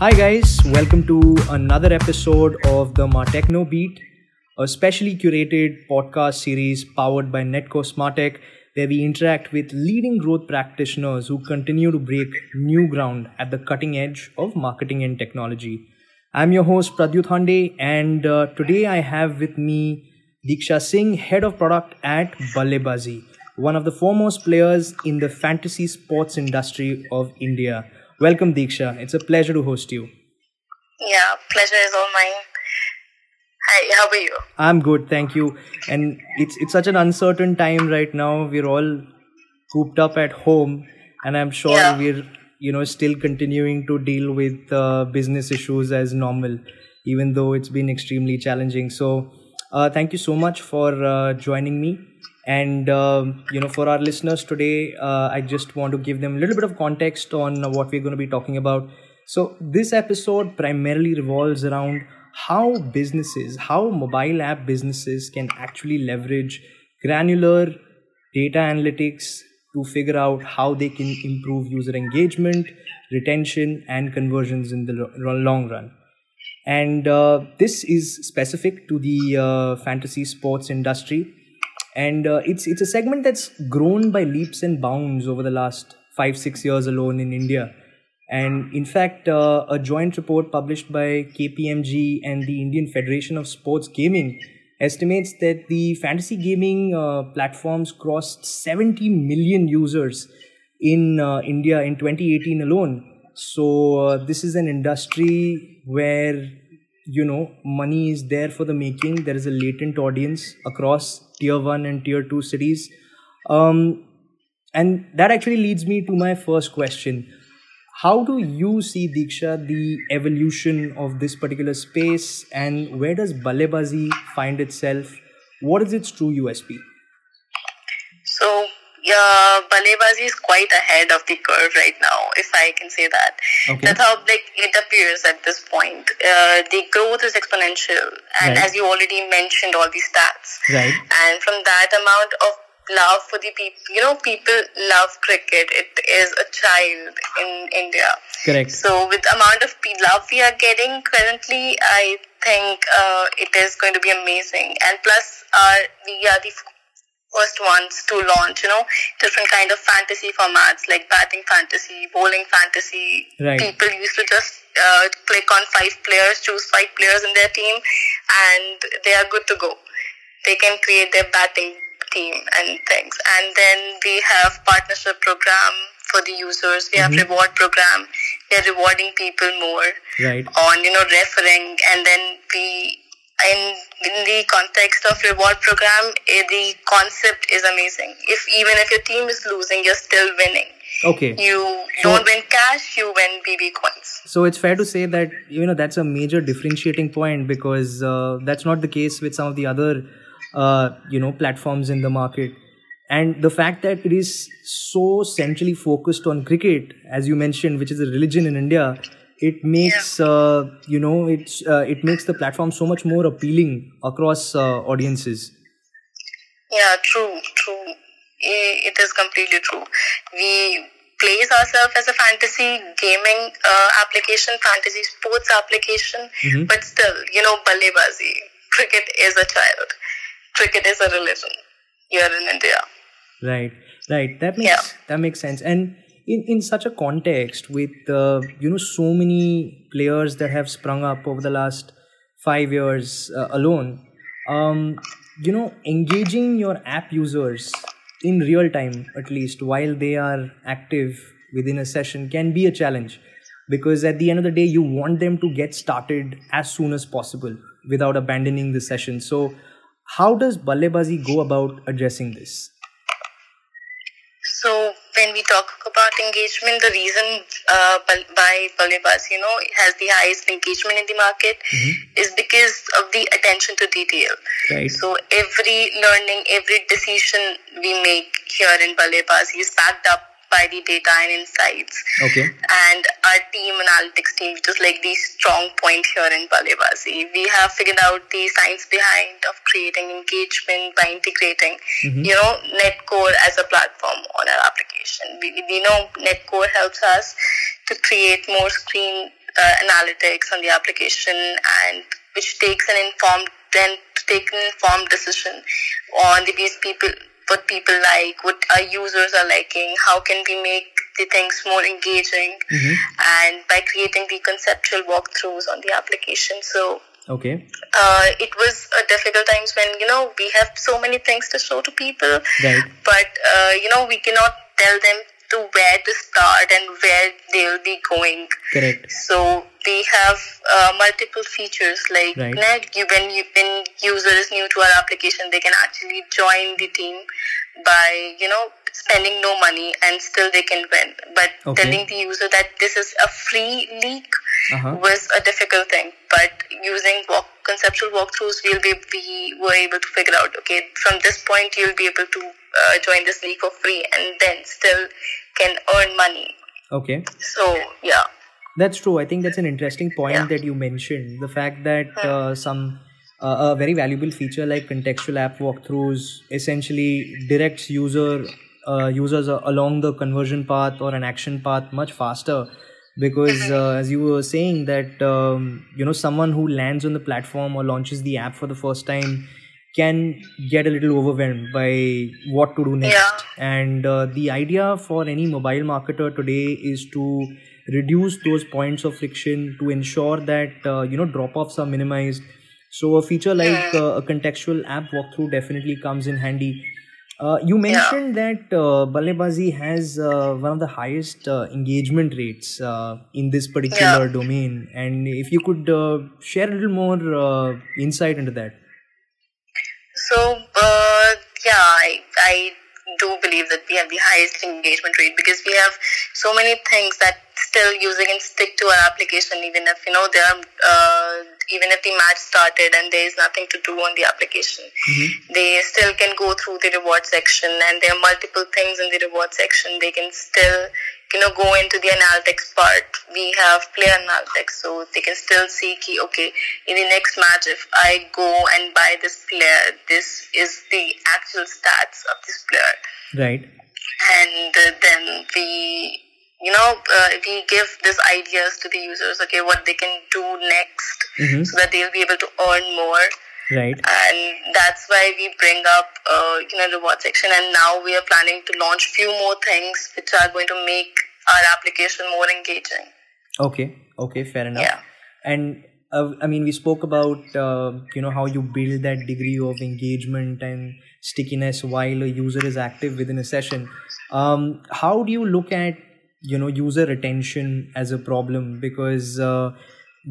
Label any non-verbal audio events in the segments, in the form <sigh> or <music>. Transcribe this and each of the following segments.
Hi, guys, welcome to another episode of the Martechno Beat, a specially curated podcast series powered by Netcore Smartech, where we interact with leading growth practitioners who continue to break new ground at the cutting edge of marketing and technology. I'm your host, Pradyut Hande, and uh, today I have with me Diksha Singh, Head of Product at BalleBaazi, one of the foremost players in the fantasy sports industry of India. Welcome, Diksha. It's a pleasure to host you. Yeah, pleasure is all mine. Hi, how are you? I'm good, thank you. And it's it's such an uncertain time right now. We're all cooped up at home, and I'm sure Yeah. we're you know still continuing to deal with uh, business issues as normal, even though it's been extremely challenging. So, uh, thank you so much for uh, joining me. And um, you know, for our listeners today, uh, I just want to give them a little bit of context on what we're going to be talking about. So, this episode primarily revolves around how businesses, how mobile app businesses can actually leverage granular data analytics to figure out how they can improve user engagement, retention, and conversions in the lo- long run. And uh, this is specific to the uh, fantasy sports industry and uh, it's it's a segment that's grown by leaps and bounds over the last five six years alone in India. And in fact, uh, a joint report published by KPMG and the Indian Federation of Sports Gaming estimates that the fantasy gaming uh, platforms crossed 70 million users in uh, India in 2018 alone. So uh, this is an industry where you know money is there for the making. There is a latent audience across tier one and tier two cities, um, and that actually leads me to my first question. How do you see Diksha the evolution of this particular space, and where does BalleBaazi find itself? What is its true USP? Yeah, BalleBaazi is quite ahead of the curve right now, if I can say that. Okay. That's how like it appears at this point. Uh, the growth is exponential, and Right. as you already mentioned, all these stats. Right. And from that amount of love for the people, you know, people love cricket. It is a child in India. Correct. So with the amount of love we are getting currently, I think uh, it is going to be amazing. And plus, uh, we are the first ones to launch, you know, different kind of fantasy formats like batting fantasy, bowling fantasy. Right. People used to just uh, click on five players, choose five players in their team, and they are good to go. They can create their batting team and things. And then we have partnership program for the users. We have Mhm. reward program. We are rewarding people more Right. on you know referring, and then we in the context of reward program, eh, the concept is amazing. If even if your team is losing, you're still winning. Okay. You So- don't win cash, you win BB coins. So it's fair to say that you know that's a major differentiating point because uh, that's not the case with some of the other uh, you know platforms in the market. And the fact that it is so centrally focused on cricket, as you mentioned, which is a religion in India, it makes uh, you know it's uh, it makes the platform so much more appealing across uh, audiences. Yeah, true, true. It is completely true. We place ourselves as a fantasy gaming uh, application, fantasy sports application, Mhm. but still, you know, BalleBaazi. Cricket is a child. Cricket is a religion here in India. Right, right. That makes Yeah. that makes sense. And in in such a context, with uh, you know so many players that have sprung up over the last five years uh, alone, um, you know, engaging your app users in real time, at least while they are active within a session, can be a challenge because at the end of the day, you want them to get started as soon as possible without abandoning the session. So, how does BalleBaazi go about addressing this? So when we talk about engagement, the reason uh, by BalleBaazi, you know, has the highest engagement in the market is because of the attention to detail. Right. So every learning, every decision we make here in BalleBaazi is backed up by the data and insights. Okay. And our team, analytics team, which is like the strong point here in BalleBaazi, we have figured out the science behind of creating engagement by integrating, Mhm. you know, Netcore as a platform on our application. We, we know Netcore helps us to create more screen uh, analytics on the application and which takes an informed then take an informed decision on the base people what people like, what our users are liking, how can we make the things more engaging, Mhm. and by creating the contextual walkthroughs on the application. So Okay. uh, it was a difficult times when you know we have so many things to show to people, Right. but uh, you know we cannot tell them to where to start and where they'll be going. Correct. So we have uh, multiple features like Right. now you, when you when user is new to our application, they can actually join the team by you know spending no money and still they can win. But Okay. telling the user that this is a free league Uh-huh. was a difficult thing. But using walk, contextual walkthroughs, we'll be we were able to figure out okay from this point you'll be able to uh, join this league for free and then still can earn money. Okay. So yeah. That's true. I think that's an interesting point Yeah. that you mentioned. The fact that uh, some uh, a very valuable feature like contextual app walkthroughs essentially directs user uh, users uh, along the conversion path or an action path much faster because uh, as you were saying that um, you know someone who lands on the platform or launches the app for the first time can get a little overwhelmed by what to do next Yeah. and uh, the idea for any mobile marketer today is to reduce those points of friction to ensure that uh, you know drop offs are minimized. So a feature like uh, a contextual app walkthrough definitely comes in handy. Uh, you mentioned that uh, BalleBaazi has uh, one of the highest uh, engagement rates uh, in this particular Yeah. domain, and if you could uh, share a little more uh, insight into that. So uh, yeah, I I do believe that we have the highest engagement rate because we have so many things that still using and stick to our application even if you know there are uh, even if the match started and there is nothing to do on the application they still can go through the reward section and there are multiple things in the reward section. They can still you know go into the analytics part we have player analytics so they can still see key okay in the next match if i go and buy this player this is the actual stats of this player Right. and uh, then we you know uh, we give these ideas to the users okay what they can do next Mhm. so that they'll be able to earn more Right. and that's why we bring up uh, you know the reward section and now we are planning to launch few more things which are going to make our application more engaging Okay. Okay. Fair enough. Yeah. And uh, I mean, we spoke about uh, you know how you build that degree of engagement and stickiness while a user is active within a session. Um, how do you look at you know user retention as a problem? Because uh,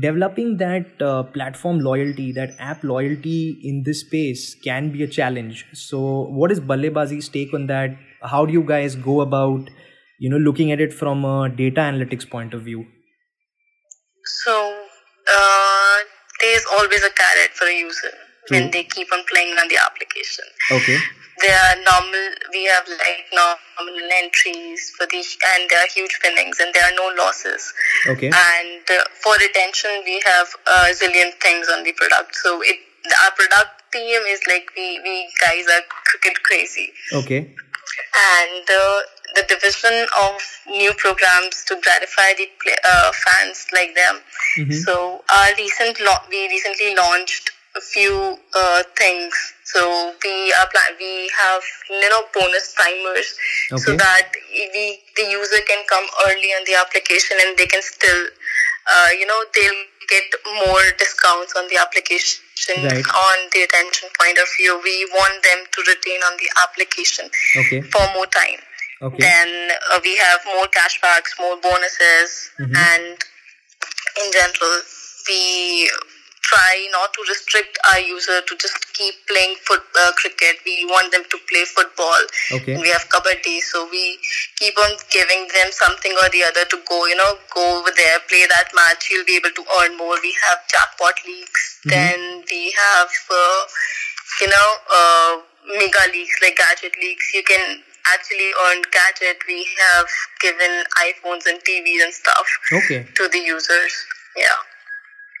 developing that uh, platform loyalty, that app loyalty in this space can be a challenge. So, what is BalleBaazi's take on that? How do you guys go about you know looking at it from a data analytics point of view? so uh, there's always a carrot for a user True. when they keep on playing on the application Okay. there are normal we have like nominal entries for the and there are huge winnings and there are no losses Okay. and uh, for retention we have a zillion things on the product so it our product team is like we we guys are cricket crazy Okay. and uh, the division of new programs to gratify the uh, fans like them Mhm. so our recent la- we recently launched a few uh, things so we are plan- we have you know bonus timers so that we the user can come early on the application and they can still uh, you know they'll get more discounts on the application Right. on the retention point of view we want them to retain on the application Okay. for more time Okay. then uh, we have more cashbacks more bonuses Mhm. and in general we try not to restrict our user to just keep playing foot uh, cricket. We want them to play football. Okay. we have kabaddi so we keep on giving them something or the other to go you know go over there play that match. You'll be able to earn more. We have jackpot leagues. Mhm. then we have uh, you know uh, mega leagues like gadget leagues. You can actually earn gadget. We have given iphones and tvs and stuff Okay. to the users. Yeah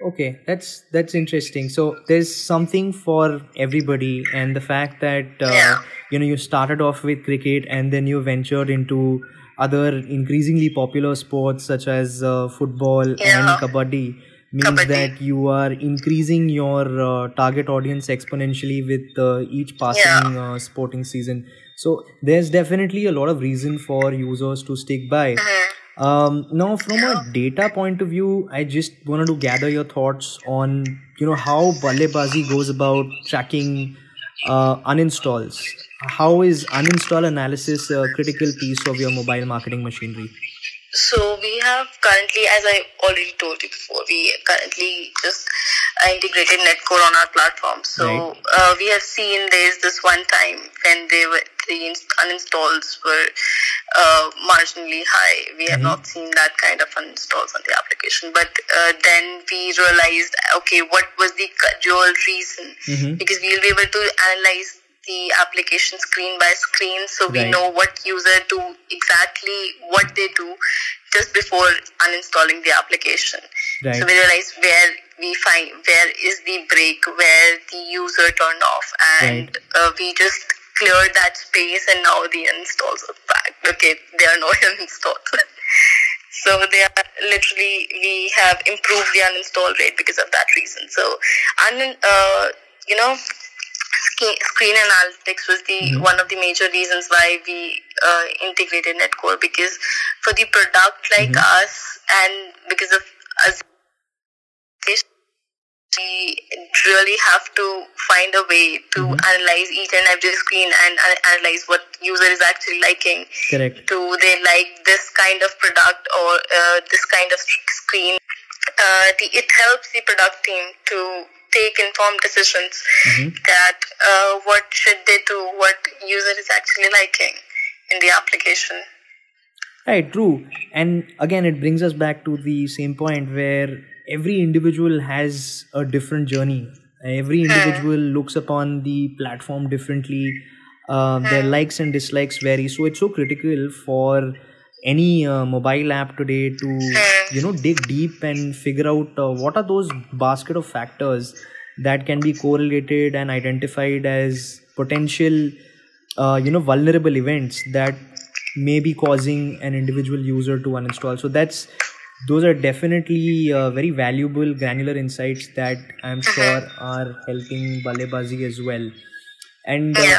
Okay, that's that's interesting. So there's something for everybody, and the fact that uh, Yeah. you know you started off with cricket and then you ventured into other increasingly popular sports such as uh, football and kabaddi means Kabaddi. that you are increasing your uh, target audience exponentially with uh, each passing uh, sporting season. So there's definitely a lot of reason for users to stick by. Mhm. Um, now, from a data point of view, I just wanted to gather your thoughts on you know how BalleBaazi goes about tracking uh, uninstalls. How is uninstall analysis a critical piece of your mobile marketing machinery? So we have currently, as I already told you before, we currently just uh, integrated Netcore on our platform. So Right. uh, we have seen there's this one time when they were the inst- uninstalls were uh, marginally high. We have Mhm. not seen that kind of uninstalls on the application. But uh, then we realized, okay, what was the real reason? Mm-hmm. Because we'll be able to analyze the application screen by screen, so we Right. know what user do exactly what they do just before uninstalling the application. Right. So we realize where we find where is the break, where the user turned off, and uh, we just cleared that space, and now the installs are back. Okay, there are no <laughs> uninstalls. so they are literally we have improved the uninstall rate because of that reason. So, un, uh, you know, screen analytics was the Mhm. one of the major reasons why we uh, integrated Netcore because for the product like Mhm. us and because of us we really have to find a way to Mhm. analyze each and every screen and an- analyze what user is actually liking Correct. do they like this kind of product or uh, this kind of screen uh, the, it helps the product team to take informed decisions Mhm. that uh, what should they do what user is actually liking in the application Right, true. And again, it brings us back to the same point where every individual has a different journey. Every individual looks upon the platform differently. Uh, their likes and dislikes vary. So it's so critical for any uh, mobile app today to you know dig deep and figure out uh, what are those basket of factors that can be correlated and identified as potential uh, you know vulnerable events that may be causing an individual user to uninstall so that's those are definitely uh, very valuable granular insights that i'm sure are helping BalleBaazi as well. And uh,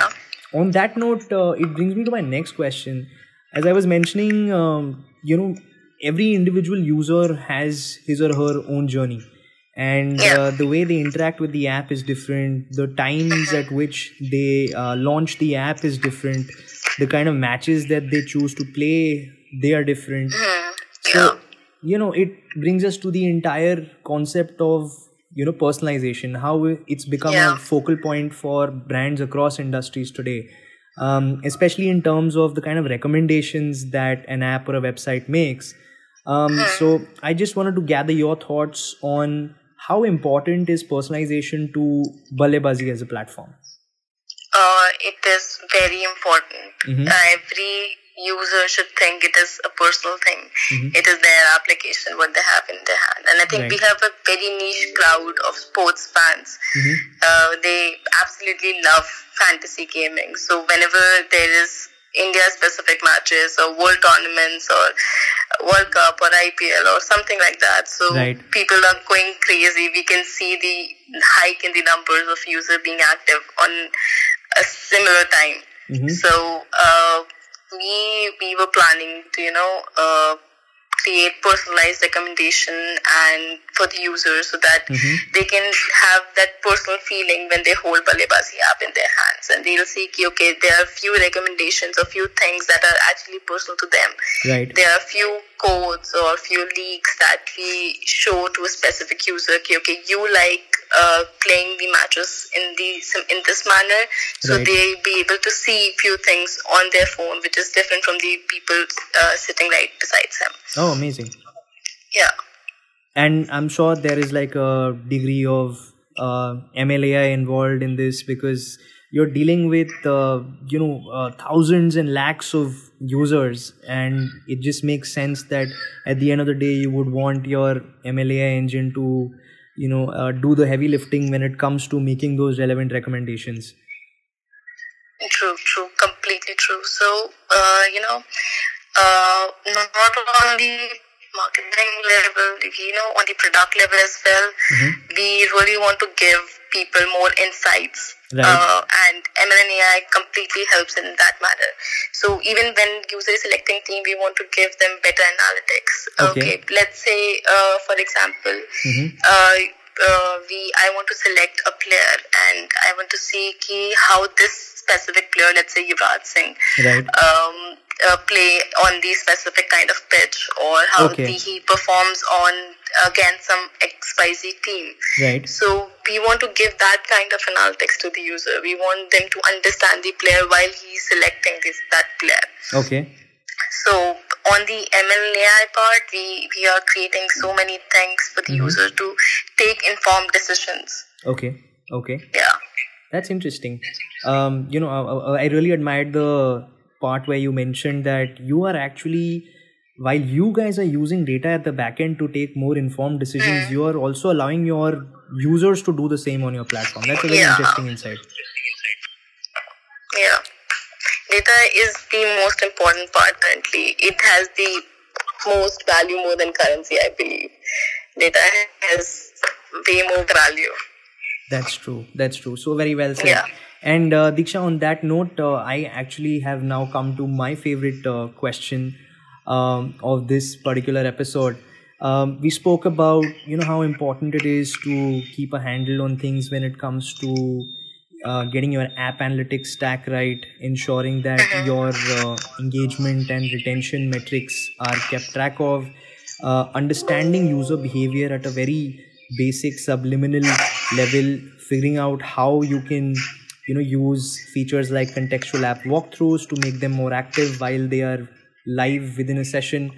on that note uh, it brings me to my next question. As i was mentioning um, you know every individual user has his or her own journey. And uh, the way they interact with the app is different. The times at which they uh, launch the app is different. The kind of matches that they choose to play they are different. Hmm. yeah you know it brings us to the entire concept of you know personalization how it's become Yeah. a focal point for brands across industries today. Um, especially in terms of the kind of recommendations that an app or a website makes. Um, so i just wanted to gather your thoughts on how important is personalization to BalleBaazi as a platform? Uh, it is very important. Mhm. uh, every user should think it is a personal thing Mhm. it is their application what they have in their hand and i think we have a very niche crowd of sports fans Mhm. uh, they absolutely love fantasy gaming so whenever there is india specific matches or world tournaments or world cup or ipl or something like that so Right. people are going crazy we can see the hike in the numbers of users being active on a similar time Mhm. so uh, we we were planning to you know uh, create personalized recommendation and for the user so that Mhm. they can have that personal feeling when they hold BalleBaazi app in their hands. And they'll see okay there are few recommendations or few things that are actually personal to them. Right. There are few codes or few leagues that we show to a specific user ki, okay you like uh, playing the matches in the in this manner. So Right. they be able to see few things on their phone which is different from the people uh, sitting right beside them. Oh amazing. Yeah. And i'm sure there is like a degree of uh, mlai involved in this because you're dealing with uh, you know uh, thousands and lakhs of users. And it just makes sense that at the end of the day you would want your mlai engine to you know uh, do the heavy lifting when it comes to making those relevant recommendations. True true. Completely true. So uh, you know uh, not on the marketing level you know on the product level as well mm-hmm. we really want to give people more insights Right. uh, and ML and AI completely helps in that matter. So even when user is selecting team, we want to give them better analytics. Okay. let's say, uh, for example, Mhm. uh, uh, we I want to select a player and I want to see ki how this specific player, let's say Yuvraj Singh, right um, uh, play on the specific kind of pitch or how Okay. the, he performs on against some XYZ team. right So we want to give that kind of analytics to the user. We want them to understand the player while he's selecting this that player. okay So on the ML AI part, we, we are creating so many things for the Mhm. user to take informed decisions. okay okay Yeah. That's interesting. Um, you know, I, I really admired the part where you mentioned that you are actually, while you guys are using data at the back end to take more informed decisions, Mm. you are also allowing your users to do the same on your platform. That's a very Yeah. interesting insight. Yeah. Data is the most important part currently. It has the most value more than currency, I believe. Data has way more value. That's true. That's true. So very well said. Yeah. And uh, Diksha, on that note, uh, I actually have now come to my favorite uh, question um, of this particular episode. Um, we spoke about you know how important it is to keep a handle on things when it comes to uh, getting your app analytics stack right, ensuring that your uh, engagement and retention metrics are kept track of, uh, understanding user behavior at a very basic subliminal level, figuring out how you can you know use features like contextual app walkthroughs to make them more active while they are live within a session.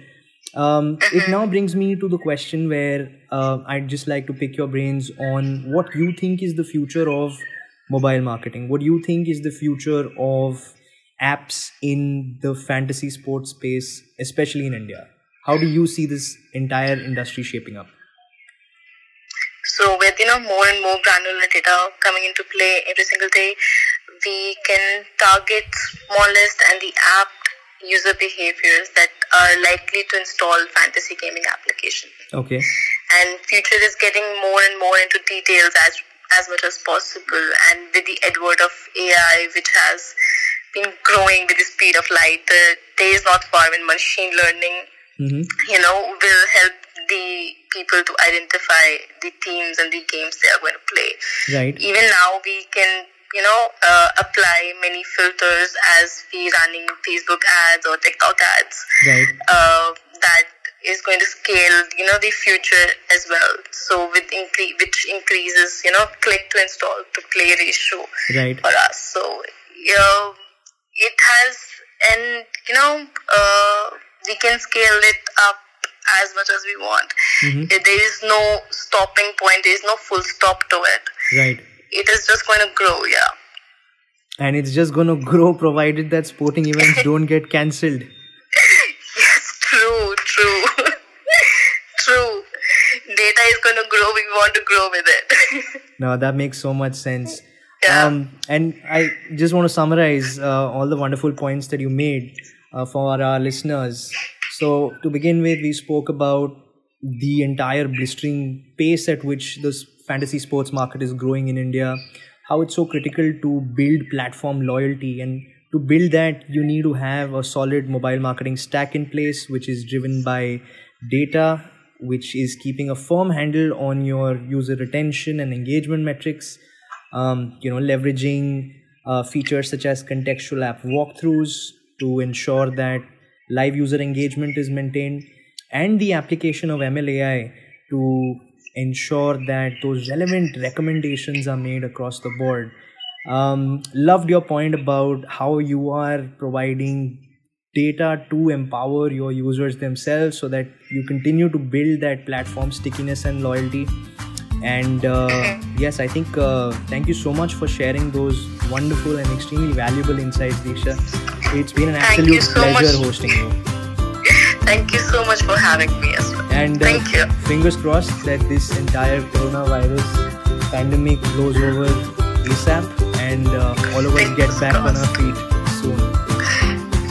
Um, it now brings me to the question where uh, I'd just like to pick your brains on what you think is the future of mobile marketing. What do you think is the future of apps in the fantasy sports space, especially in India? How do you see this entire industry shaping up? So with you know more and more granular data coming into play every single day, we can target smallest and the apt user behaviors that are likely to install fantasy gaming application. Okay. And future is getting more and more into details as as much as possible. And with the advent of AI, which has been growing with the speed of light, the day is not far when machine learning Mm-hmm. you know, will help the people to identify the teams and the games they are going to play. Right. Even now, we can, you know, uh, apply many filters as we running Facebook ads or TikTok ads. Right. Uh, that is going to scale, you know, the future as well. So with incre- which increases, you know, click to install to play ratio Right. for us. So yeah, it has, and you know, uh, we can scale it up as much as we want. Mhm. There is no stopping point. There is no full stop to it. Right. It is just going to grow. Yeah. And it's just going to grow provided that sporting events <laughs> don't get cancelled. Yes, true, true, <laughs> true. Data is going to grow. We want to grow with it. <laughs> No, that makes so much sense. Yeah. Um, and I just want to summarize uh, all the wonderful points that you made uh, for our listeners. So, to begin with, we spoke about the entire blistering pace at which this fantasy sports market is growing in India, how it's so critical to build platform loyalty. And to build that, you need to have a solid mobile marketing stack in place, which is driven by data, which is keeping a firm handle on your user retention and engagement metrics um, you know, leveraging uh, features such as contextual app walkthroughs to ensure that live user engagement is maintained, and the application of MLAI to ensure that those relevant recommendations are made across the board. Um, loved your point about how you are providing data to empower your users themselves so that you continue to build that platform stickiness and loyalty and uh, yes i think uh, thank you so much for sharing those wonderful and extremely valuable insights disha it's been an Thank absolute so pleasure much. hosting you <laughs> Thank you so much for having me as well. And uh, Thank you. fingers crossed that this entire coronavirus pandemic blows over ASAP and uh, all of us get back on our feet soon.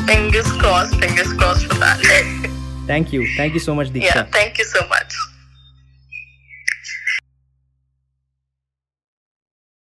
Fingers crossed, fingers crossed for that. <laughs> Thank you. Thank you so much, Diksha. yeah, thank you so much.